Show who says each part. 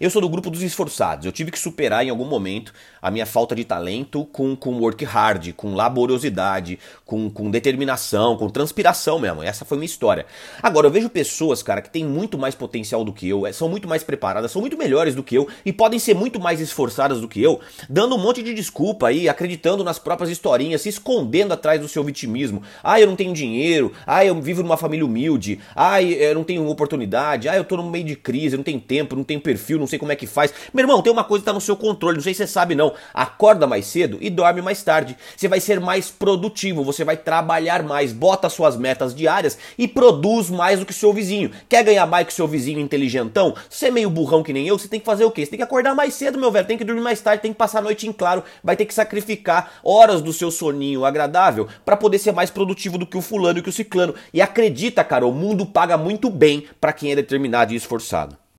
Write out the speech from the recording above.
Speaker 1: Eu sou do grupo dos esforçados. Eu tive que superar em algum momento a minha falta de talento com, com work hard, com laboriosidade, com, com determinação, com transpiração mesmo. Essa foi minha história. Agora, eu vejo pessoas, cara, que têm muito mais potencial do que eu, é, são muito mais preparadas, são muito melhores do que eu e podem ser muito mais esforçadas do que eu, dando um monte de desculpa aí, acreditando nas próprias historinhas, se escondendo atrás do seu vitimismo. Ah, eu não tenho dinheiro. Ah, eu vivo numa família humilde. Ah, eu não tenho oportunidade. Ah, eu tô no meio de crise, eu não tenho tempo, não tenho perfil, não sei como é que faz. Meu irmão, tem uma coisa que tá no seu controle, não sei se você sabe não. Acorda mais cedo e dorme mais tarde. Você vai ser mais produtivo, você vai trabalhar mais, bota suas metas diárias e produz mais do que seu vizinho. Quer ganhar mais que seu vizinho inteligentão? Você é meio burrão que nem eu, você tem que fazer o quê? Você tem que acordar mais cedo, meu velho, tem que dormir mais tarde, tem que passar a noite em claro, vai ter que sacrificar horas do seu soninho agradável para poder ser mais produtivo do que o fulano e que o ciclano. E acredita, cara, o mundo paga muito bem para quem é determinado e esforçado.